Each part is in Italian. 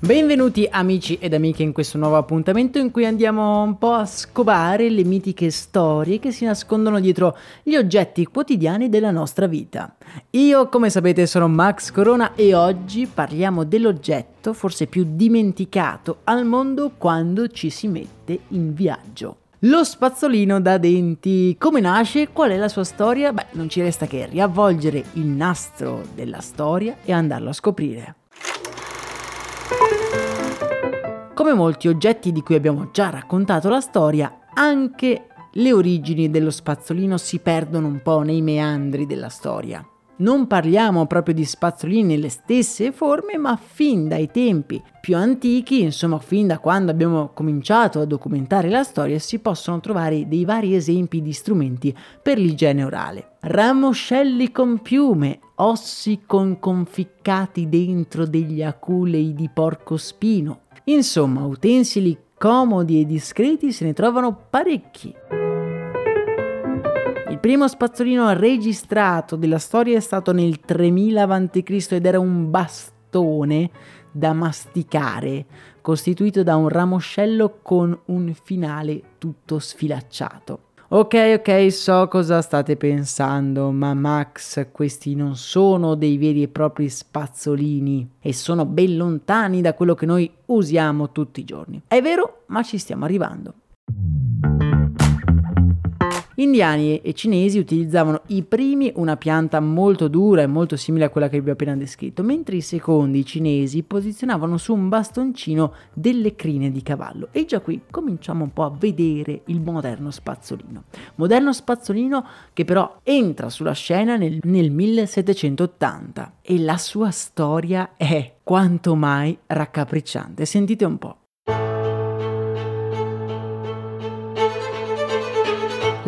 Benvenuti amici ed amiche in questo nuovo appuntamento in cui andiamo un po' a scovare le mitiche storie che si nascondono dietro gli oggetti quotidiani della nostra vita. Io, come sapete, sono Max Corona e oggi parliamo dell'oggetto forse più dimenticato al mondo quando ci si mette in viaggio. Lo spazzolino da denti. Come nasce? Qual è la sua storia? Beh, non ci resta che riavvolgere il nastro della storia e andarlo a scoprire. Come molti oggetti di cui abbiamo già raccontato la storia, anche le origini dello spazzolino si perdono un po' nei meandri della storia. Non parliamo proprio di spazzolini nelle stesse forme, ma fin dai tempi più antichi, insomma fin da quando abbiamo cominciato a documentare la storia, si possono trovare dei vari esempi di strumenti per l'igiene orale. Ramoscelli con piume, ossi con conficcati dentro degli aculei di porcospino, Insomma, utensili comodi e discreti se ne trovano parecchi. Il primo spazzolino registrato della storia è stato nel 3000 a.C. ed era un bastone da masticare, costituito da un ramoscello con un finale tutto sfilacciato. Ok, ok, so cosa state pensando, ma Max, questi non sono dei veri e propri spazzolini e sono ben lontani da quello che noi usiamo tutti i giorni. È vero, ma ci stiamo arrivando. Indiani e cinesi utilizzavano i primi una pianta molto dura e molto simile a quella che vi ho appena descritto, mentre i secondi, i cinesi, posizionavano su un bastoncino delle crine di cavallo. E già qui cominciamo un po' a vedere il moderno spazzolino. Moderno spazzolino che però entra sulla scena nel, nel 1780 e la sua storia è quanto mai raccapricciante. Sentite un po'.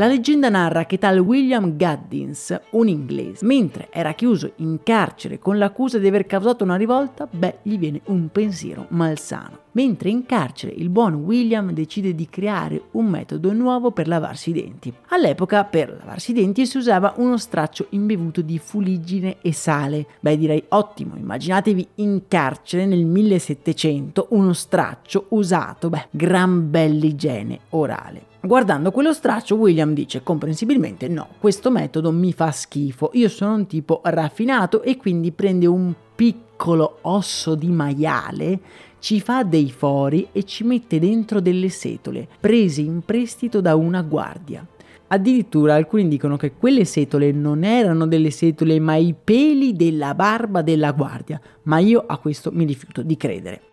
La leggenda narra che tal William Gaddins, un inglese, mentre era chiuso in carcere con l'accusa di aver causato una rivolta, beh, gli viene un pensiero malsano. Mentre in carcere il buon William decide di creare un metodo nuovo per lavarsi i denti. All'epoca per lavarsi i denti si usava uno straccio imbevuto di fuliggine e sale. Beh, direi ottimo, immaginatevi in carcere nel 1700 uno straccio usato, beh, gran bell'igiene orale. Guardando quello straccio, William dice comprensibilmente no, questo metodo mi fa schifo, io sono un tipo raffinato e quindi prende un piccolo osso di maiale, ci fa dei fori e ci mette dentro delle setole, prese in prestito da una guardia. Addirittura alcuni dicono che quelle setole non erano delle setole ma i peli della barba della guardia, ma io a questo mi rifiuto di credere.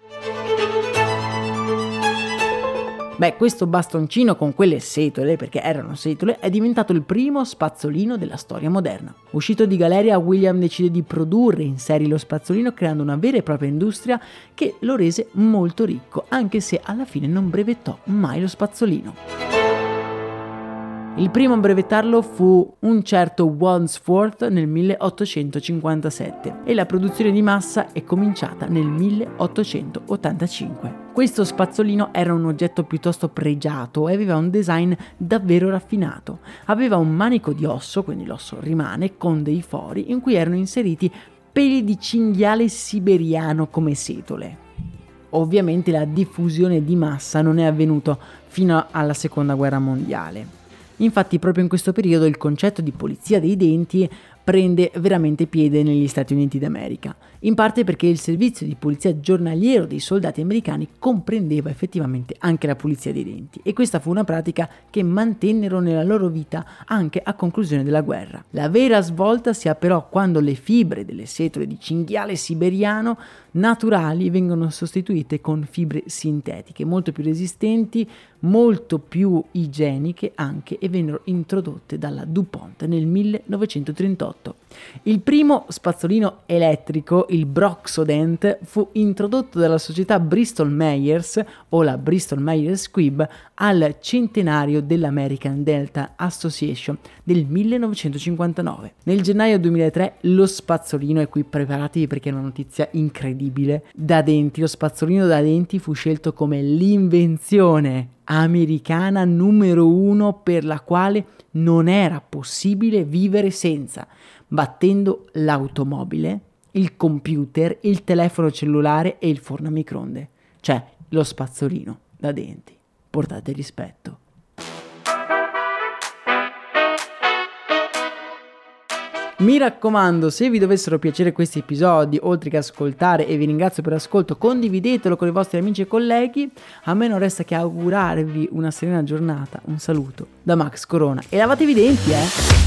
Beh, questo bastoncino con quelle setole, perché erano setole, è diventato il primo spazzolino della storia moderna. Uscito di galleria, William decide di produrre in serie lo spazzolino creando una vera e propria industria che lo rese molto ricco, anche se alla fine non brevettò mai lo spazzolino. Il primo a brevettarlo fu un certo Wandsworth nel 1857 e la produzione di massa è cominciata nel 1885. Questo spazzolino era un oggetto piuttosto pregiato e aveva un design davvero raffinato. Aveva un manico di osso, quindi l'osso rimane, con dei fori in cui erano inseriti peli di cinghiale siberiano come setole. Ovviamente la diffusione di massa non è avvenuta fino alla seconda guerra mondiale. Infatti proprio in questo periodo il concetto di polizia dei denti prende veramente piede negli Stati Uniti d'America, in parte perché il servizio di polizia giornaliero dei soldati americani comprendeva effettivamente anche la pulizia dei denti e questa fu una pratica che mantennero nella loro vita anche a conclusione della guerra. La vera svolta si ha però quando le fibre delle setole di cinghiale siberiano naturali vengono sostituite con fibre sintetiche molto più resistenti, molto più igieniche anche e vennero introdotte dalla DuPont nel 1938. と。Il primo spazzolino elettrico, il Broxodent, fu introdotto dalla società Bristol Myers o la Bristol Myers Squibb al centenario dell'American Delta Association del 1959. Nel gennaio 2003 lo spazzolino, e qui preparatevi perché è una notizia incredibile, da denti, lo spazzolino da denti fu scelto come l'invenzione americana numero uno per la quale non era possibile vivere senza, battendo l'automobile, il computer, il telefono cellulare e il forno a microonde, cioè lo spazzolino da denti. Portate rispetto. Mi raccomando, se vi dovessero piacere questi episodi, oltre che ascoltare, e vi ringrazio per l'ascolto, condividetelo con i vostri amici e colleghi. A me non resta che augurarvi una serena giornata. Un saluto da Max Corona. E lavatevi i denti, eh!